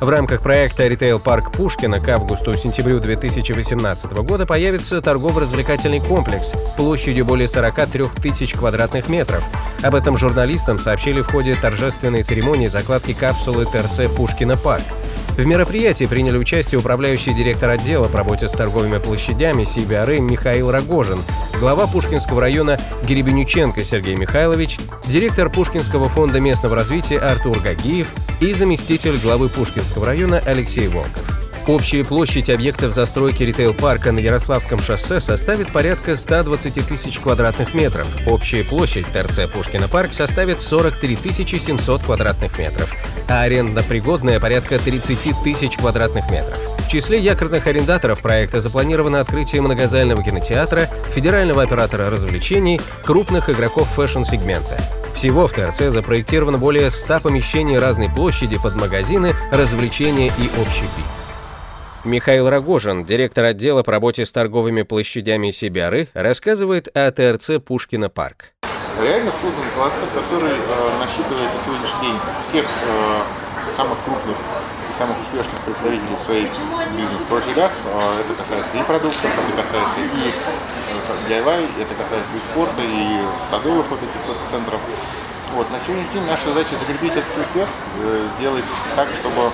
В рамках проекта «Ритейл-парк Пушкина» к августу-сентябрю 2018 года появится торгово-развлекательный комплекс площадью более 43 тысяч квадратных метров. Об этом журналистам сообщили в ходе торжественной церемонии закладки капсулы ТРЦ «Пушкина парк». В мероприятии приняли участие управляющий директор отдела по работе с торговыми площадями CBRE Михаил Рогожин, глава Пушкинского района Геребенюченко Сергей Михайлович, директор Пушкинского фонда местного развития Артур Гагиев и заместитель главы Пушкинского района Алексей Волков. Общая площадь объектов застройки ритейл-парка на Ярославском шоссе составит порядка 120 тысяч квадратных метров. Общая площадь ТРЦ Пушкина парк составит 43 700 квадратных метров а арендно-пригодная порядка 30 тысяч квадратных метров. В числе якорных арендаторов проекта запланировано открытие многозального кинотеатра, федерального оператора развлечений, крупных игроков fashion-сегмента. Всего в ТРЦ запроектировано более 100 помещений разной площади под магазины, развлечения и общепит. Михаил Рогожин, директор отдела по работе с торговыми площадями CBRE, рассказывает о ТРЦ Пушкино парк реально создан кластер, который э, насчитывает на сегодняшний день всех э, самых крупных и самых успешных представителей в своих бизнес-площадях. Э, это касается и продуктов, это касается и э, DIY, это касается и спорта, и садовых вот этих вот центров. Вот. На сегодняшний день наша задача закрепить этот успех, э, сделать так, чтобы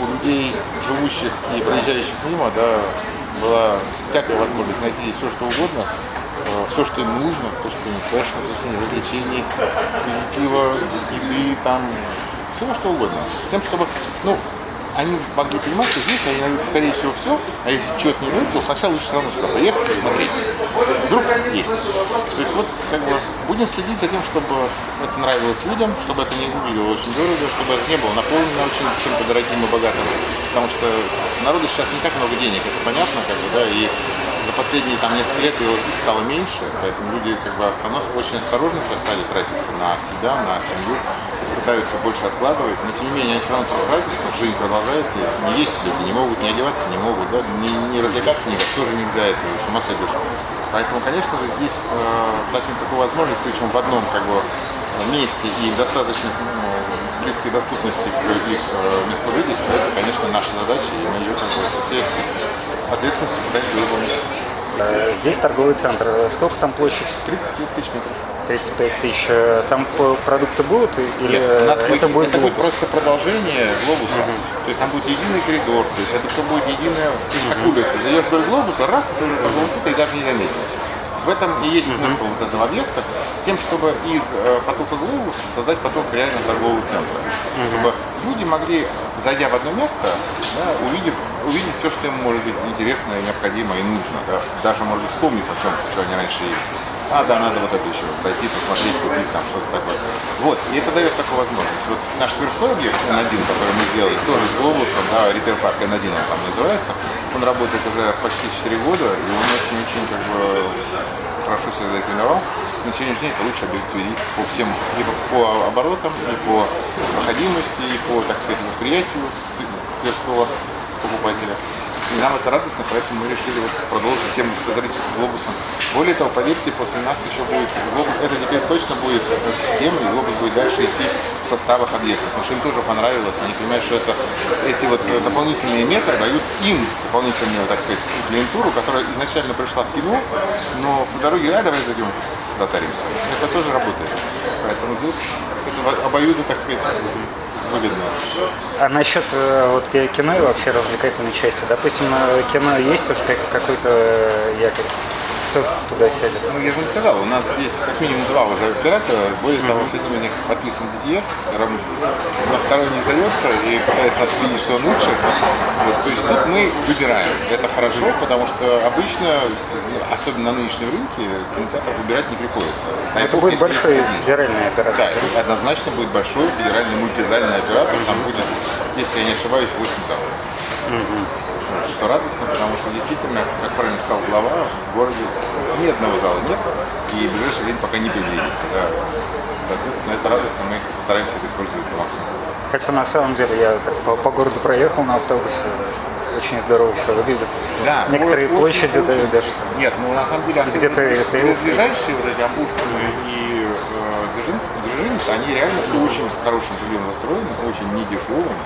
у людей, живущих и проезжающих мимо, да, была всякая возможность найти все, что угодно, все, что им нужно с точки зрения фэшна, с точки зрения развлечений, позитива, еды, там, всего что угодно. С тем, чтобы, ну, они могли понимать, что здесь они найдут, скорее всего, все, а если что-то не найдут, то сначала лучше все равно сюда приехать, посмотреть. Вдруг есть. То есть вот как бы будем следить за тем, чтобы это нравилось людям, чтобы это не выглядело очень дорого, чтобы это не было наполнено очень чем-то дорогим и богатым. Потому что народу сейчас не так много денег, это понятно, как бы, да, и за последние там несколько лет его стало меньше, поэтому люди как бы очень осторожно сейчас стали тратиться на себя, на семью, пытаются больше откладывать, но тем не менее они все равно тратятся, потому что жизнь продолжается, не есть люди, не могут, не одеваться не могут, да, не, не развлекаться никак, тоже нельзя, это с ума сойдешь. Поэтому, конечно же, здесь э, дать им такую возможность, причем в одном как бы месте и достаточно ну, близкой доступности к их э, месту жительства, это, конечно, наша задача, и мы ее как бы со всей ответственностью пытаемся выполнить. Э, здесь торговый центр. Сколько там площадь? 35 тысяч метров. 35 тысяч. Э, там продукты будут или Нет, у нас это будет, будет, это будет просто продолжение глобуса. uh То есть там будет единый коридор, то есть это все будет единое, uh как улица. Идешь вдоль глобуса, раз, и ты уже торговый центр и даже не заметил. В этом и есть смысл вот этого объекта, с тем, чтобы из э, потока глобуса создать поток реально торгового центра. Чтобы люди могли, зайдя в одно место, да, увидев, увидеть все, что им может быть интересно, необходимо и нужно. Да, даже, может быть, вспомнив о чем, что они раньше а, да, надо вот это еще зайти, посмотреть, купить там что-то такое. Вот, и это дает такую возможность. Вот наш Тверской объект N1, который мы сделали, тоже с глобусом, да, ритейл парк N1 он там называется, он работает уже почти 4 года, и он очень-очень как бы хорошо себя зарекомендовал. На сегодняшний день это лучший объект по всем, и по оборотам, и по проходимости, и по, так сказать, восприятию Тверского покупателя. И нам это радостно, поэтому мы решили вот продолжить тему сотрудничества с Глобусом. Более того, поверьте, после нас еще будет Глобус, это теперь точно будет система, и Глобус будет дальше идти в составах объектов, потому что им тоже понравилось, они понимают, что это, эти вот дополнительные метры дают им дополнительную, так сказать, клиентуру, которая изначально пришла в кино, но по дороге, а, давай зайдем, дотаримся. Это тоже работает. Поэтому здесь это обоюдно, так сказать, выгодно. А насчет э, вот кино и вообще развлекательной части, допустим, э, кино есть уже какой-то э, якорь? Кто туда сядет? Ну, я же не сказал, у нас здесь как минимум два уже оператора. Более mm-hmm. того, с одним из них подписан BTS, на второй не сдается и пытается нас что он лучше. Вот, то есть тут мы выбираем. Это хорошо, потому что обычно, особенно на нынешнем рынке, кинотеатр выбирать не приходится. На это будет большой федеральный оператор. Да, это однозначно будет большой федеральный мультизальный оператор. Там будет, если я не ошибаюсь, 8 залов. Mm-hmm. Что радостно, потому что действительно, как правильно сказал глава, в городе ни одного зала нет, и в ближайшее время пока не предвидится. Да. Соответственно, это радостно, мы стараемся это использовать по максимуму. Хотя на самом деле я по, по городу проехал на автобусе, очень здорово все выглядит. Да, Некоторые площади очень, даже. Нет, ну на самом деле Где-то близлежащие вот эти Апушкины и Дзержинец, они реально очень хорошим жильем застроены, очень недешевым,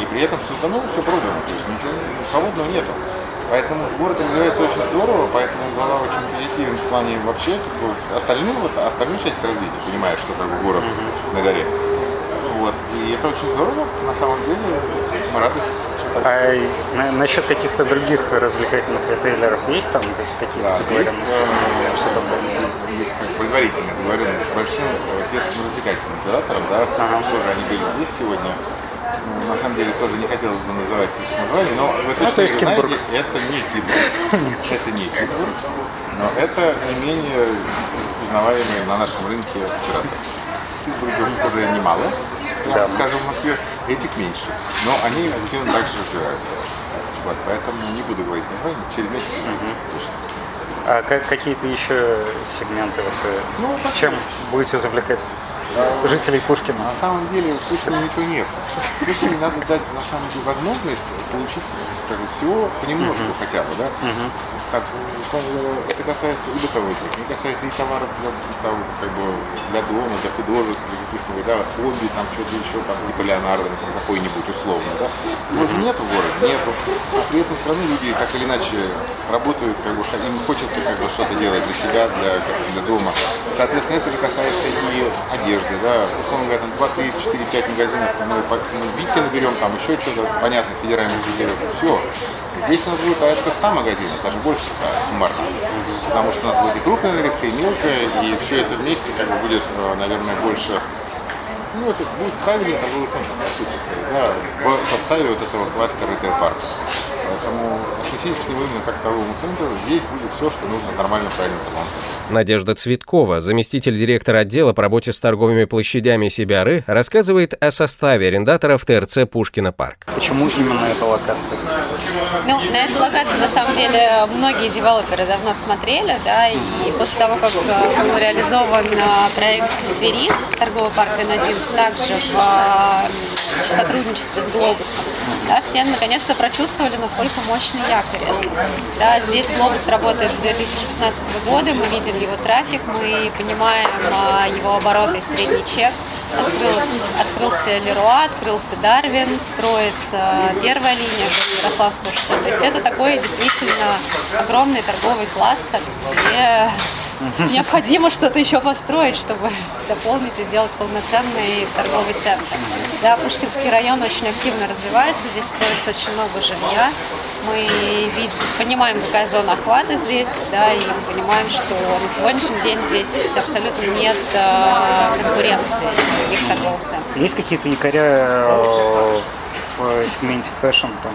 и при этом создано все продано, то есть ничего свободного нету. Поэтому город развивается очень здорово, поэтому глава очень позитивен в плане вообще как бы, остальную, вот, остальной части развития, понимает, что как бы город на горе. Вот. И это очень здорово, на самом деле, мы рады. А на- насчет каких-то других развлекательных ритейлеров есть там какие-то Да, есть, договоренности? э, Что такое? есть как предварительная договоренность с большим э, детским развлекательным оператором, да, тоже они были здесь сегодня. Ну, на самом деле тоже не хотелось бы называть их название, но вы точно Ну, то есть знаете, это не Китбург. Это не Китбург, но это не менее узнаваемый на нашем рынке оператор. Китбургов уже немало, Да. скажем, в Москве, этих меньше, но они активно также развиваются. Вот, поэтому не буду говорить название, через месяц точно. А как- какие-то еще сегменты? Вот, э, Ну, чем будете завлекать жителей Пушкина? На самом деле в Пушкине ничего нет. Пушкине надо дать на самом деле возможность получить бы, всего понемножку хотя бы, да? Есть Так, условно говоря, это касается и бытовой техники, касается и товаров для, там, как бы, для дома, для художеств, для каких-нибудь, да, хобби, там что-то еще, там, типа Леонардо, там, какой-нибудь условно, да. Его же нету в городе, нету. А при этом все равно люди так или иначе работают, как бы, им хочется как бы что-то делать для себя, для, для дома. Соответственно, это же касается и одежды, да. Условно говоря, там 2, 3, 4, 5 магазинов, мы по наберем, там еще что-то, понятно, федеральных сетей, все. Здесь у нас будет порядка 100 магазинов, даже больше 100 суммарно. Потому что у нас будет и крупная нарезка, и мелкая, и все это вместе как бы будет, э, наверное, больше ну, это будет правильный торговый центр, по сути да, в составе вот этого кластера ритейл-парка. Поэтому относитесь к нему именно как к торговому центру. Здесь будет все, что нужно нормально, правильно торговому центру. Надежда Цветкова, заместитель директора отдела по работе с торговыми площадями Сибиары, рассказывает о составе арендаторов ТРЦ Пушкина парк. Почему именно эта локация? Ну, на эту локацию, на самом деле, многие девелоперы давно смотрели, да, и после того, как э, был реализован э, проект в Твери, торговый парк Н1, также в э, сотрудничестве с Глобусом, да, все наконец-то прочувствовали, насколько мощный якорь. Да, здесь Глобус работает с 2015 года, мы видим его трафик, мы понимаем э, его обороты и средний чек, Открылся, открылся Леруа, открылся Дарвин, строится первая линия Ярославского шоссе. То есть это такой действительно огромный торговый кластер, где необходимо что-то еще построить, чтобы дополнить и сделать полноценный торговый центр. Да, Пушкинский район очень активно развивается, здесь строится очень много жилья. Мы видим, понимаем, какая зона охвата здесь, да, и мы понимаем, что на сегодняшний день здесь абсолютно нет э, конкуренции других торговых центров. Есть какие-то якоря э, в сегменте fashion, там,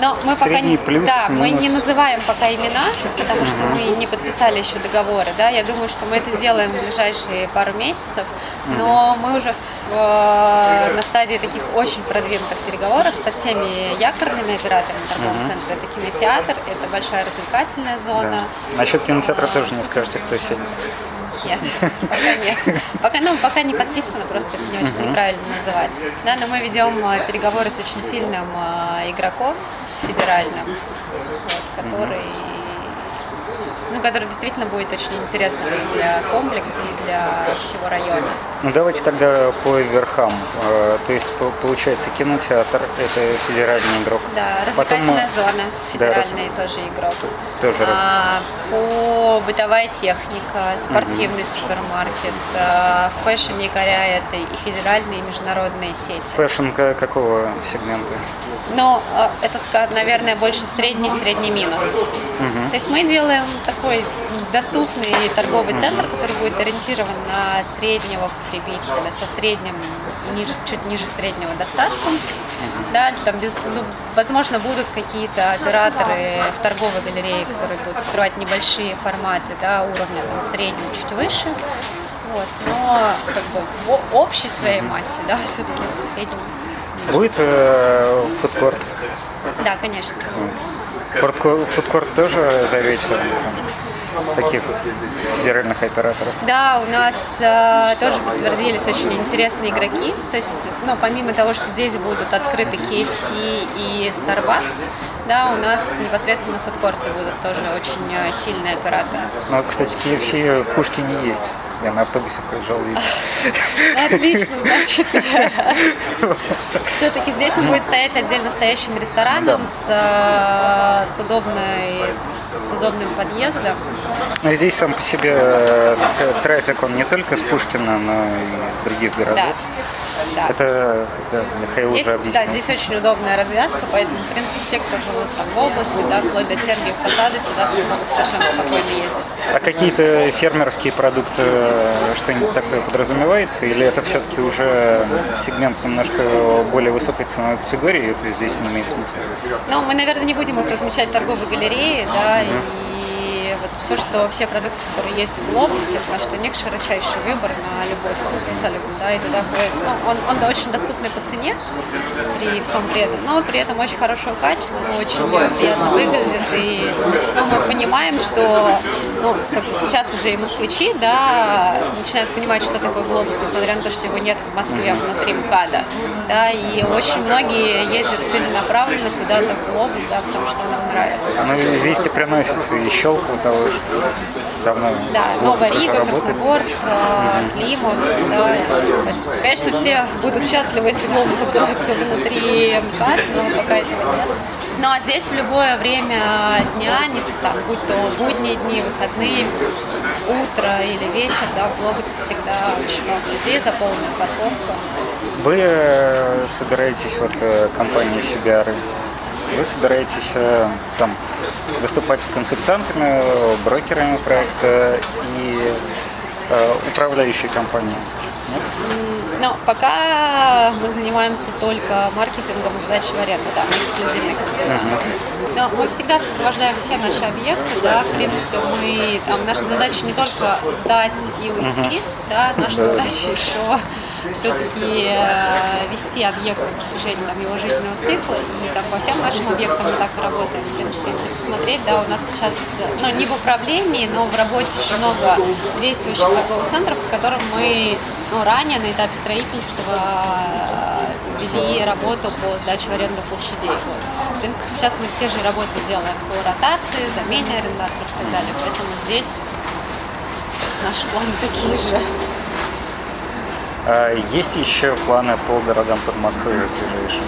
Но мы пока Средний не, плюс, да, мы минус. не называем пока имена, потому что мы не подписали еще договоры, да. Я думаю, что мы это сделаем в ближайшие пару месяцев, но мы уже в, э, на стадии таких очень продвинутых переговоров со всеми якорными операторами торгового центра. Это кинотеатр, это большая развлекательная зона. да. Насчет кинотеатра тоже не скажете, кто сидит. Нет, пока нет. Пока, ну, пока не подписано, просто это не очень неправильно называть. Да, но мы ведем э, переговоры с очень сильным э, игроком федеральным, вот, который, ну, который действительно будет очень интересным для комплекса и для всего района. Ну давайте тогда по верхам. Э, То есть по- получается кинотеатр это федеральный игрок. Да, Потом, развлекательная э, зона, да, федеральный тоже игрок. Тоже А, по бытовая техника, спортивный супермаркет, а, fashion якоря это и федеральные, и международные сети. Fashion ка- какого сегмента? Но а, это, наверное, больше средний, средний минус. То есть мы делаем такой доступный торговый центр, который будет ориентирован на среднего потребителя, со средним, ниже, чуть ниже среднего достатком. Да, там без, ну, возможно, будут какие-то операторы в торговой галерее, которые будут открывать небольшие форматы, да, уровня там, средний, чуть выше. Вот. Но как бы в общей своей массе, да, все-таки это средний. Будет э, фудкорт Да, конечно. Фудкорт тоже зовете таких федеральных операторов? Да, у нас э, тоже подтвердились очень интересные игроки. То есть, ну, помимо того, что здесь будут открыты KFC и Starbucks, да, у нас непосредственно в фудкорте будут тоже очень э, сильные операторы. Ну, вот, кстати, KFC в Пушкине есть. Я на автобусе проезжал. Отлично, значит. Все-таки здесь он будет стоять отдельно стоящим рестораном с, э, с, удобной, с удобным подъездом. Но ну, здесь сам по себе э, трафик, он не только с Пушкина, но и с других городов. Да. Да. Это да, Михаил здесь, уже объяснил. Да, здесь очень удобная развязка, поэтому, в принципе, все, кто живут там в области, да, вплоть до Сергиев Посады, сюда могут совершенно спокойно ездить. А какие-то фермерские продукты, что-нибудь такое подразумевается? Или это все-таки уже сегмент немножко более высокой ценовой категории, и это здесь не имеет смысла? Ну, мы, наверное, не будем их размещать в торговой галерее, да, mm-hmm. и вот все, что, все продукты, которые есть в глобусе, потому что у них широчайший выбор на любой вкус абсолютно, да, и туда ходит, ну, он, он очень доступный по цене при всем при этом, но при этом очень хорошего качества, очень приятно выглядит, и ну, мы понимаем, что ну, как сейчас уже и москвичи, да, начинают понимать, что такое глобус, несмотря на то, что его нет в Москве внутри МКАДа, да, и очень многие ездят целенаправленно куда-то в глобус, да, потому что он им нравится. Ну, вести приносится и щелку того давно. Да, Новая Рига, Красногорск, mm-hmm. Климовск, да. Конечно, все будут счастливы, если глобус откроется внутри МКАД, но пока этого нет. Ну а здесь в любое время дня, не там, будь то будние дни, выходные, утро или вечер, да, в глобусе всегда очень много людей, заполненная парковка. Вы э, собираетесь, вот э, компания CBR, вы собираетесь э, там выступать с консультантами, брокерами проекта и управляющей компанией? Но пока мы занимаемся только маркетингом и сдачей в аренду, да, эксклюзивный консультант. Но мы всегда сопровождаем все наши объекты, да, в принципе, мы, там, наша задача не только сдать и уйти, да, наша задача еще все-таки э, вести объект на протяжении там, его жизненного цикла. И там, по всем нашим объектам мы так и работаем. В принципе, если посмотреть, да, у нас сейчас, ну, не в управлении, но в работе очень много действующих торговых центров, в котором мы ну, ранее на этапе строительства э, вели работу по сдаче в аренду площадей. В принципе, сейчас мы те же работы делаем по ротации, замене арендаторов и так далее. Поэтому здесь наши планы такие же. А есть еще планы по городам под Москвой ближайшие?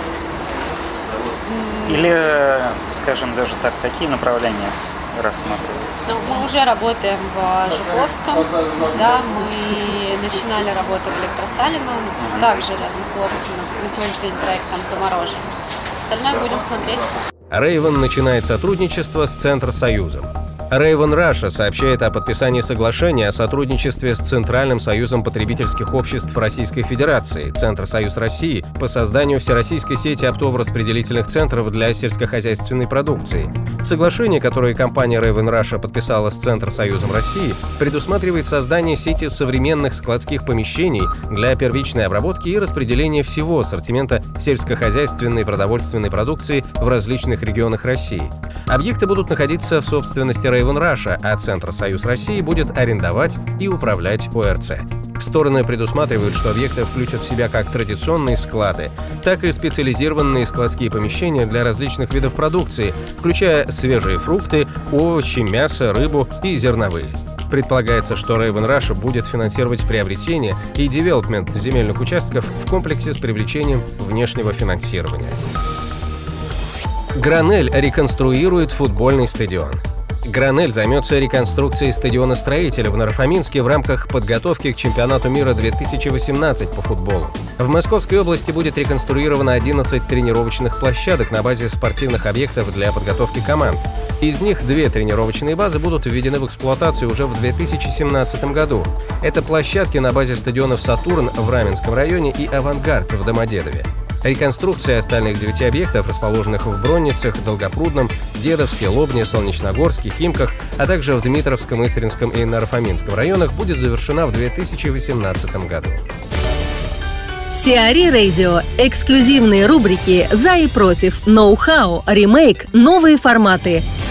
Или, скажем, даже так, какие направления рассматриваются? Ну, мы уже работаем в Жуковском, да, мы начинали работу в Электросталино, также рядом с Глобусом, на сегодняшний день проект там заморожен. Остальное будем смотреть. Рейвен начинает сотрудничество с Центр Союзом. Raven Russia сообщает о подписании соглашения о сотрудничестве с Центральным союзом потребительских обществ Российской Федерации, Центр Союз России, по созданию всероссийской сети оптово-распределительных центров для сельскохозяйственной продукции. Соглашение, которое компания Raven Russia подписала с Центр Союзом России, предусматривает создание сети современных складских помещений для первичной обработки и распределения всего ассортимента сельскохозяйственной продовольственной продукции в различных регионах России. Объекты будут находиться в собственности Raven Russia, а Центр Союз России будет арендовать и управлять ОРЦ. Стороны предусматривают, что объекты включат в себя как традиционные склады, так и специализированные складские помещения для различных видов продукции, включая свежие фрукты, овощи, мясо, рыбу и зерновые. Предполагается, что Raven Russia будет финансировать приобретение и девелопмент земельных участков в комплексе с привлечением внешнего финансирования. Гранель реконструирует футбольный стадион. Гранель займется реконструкцией стадиона «Строителя» в Нарфаминске в рамках подготовки к чемпионату мира 2018 по футболу. В Московской области будет реконструировано 11 тренировочных площадок на базе спортивных объектов для подготовки команд. Из них две тренировочные базы будут введены в эксплуатацию уже в 2017 году. Это площадки на базе стадионов «Сатурн» в Раменском районе и «Авангард» в Домодедове. Реконструкция остальных девяти объектов, расположенных в Бронницах, Долгопрудном, Дедовске, Лобне, Солнечногорске, Химках, а также в Дмитровском, Истринском и Нарфаминском районах, будет завершена в 2018 году. Сиари Радио. Эксклюзивные рубрики «За и против», «Ноу-хау», «Ремейк», «Новые форматы».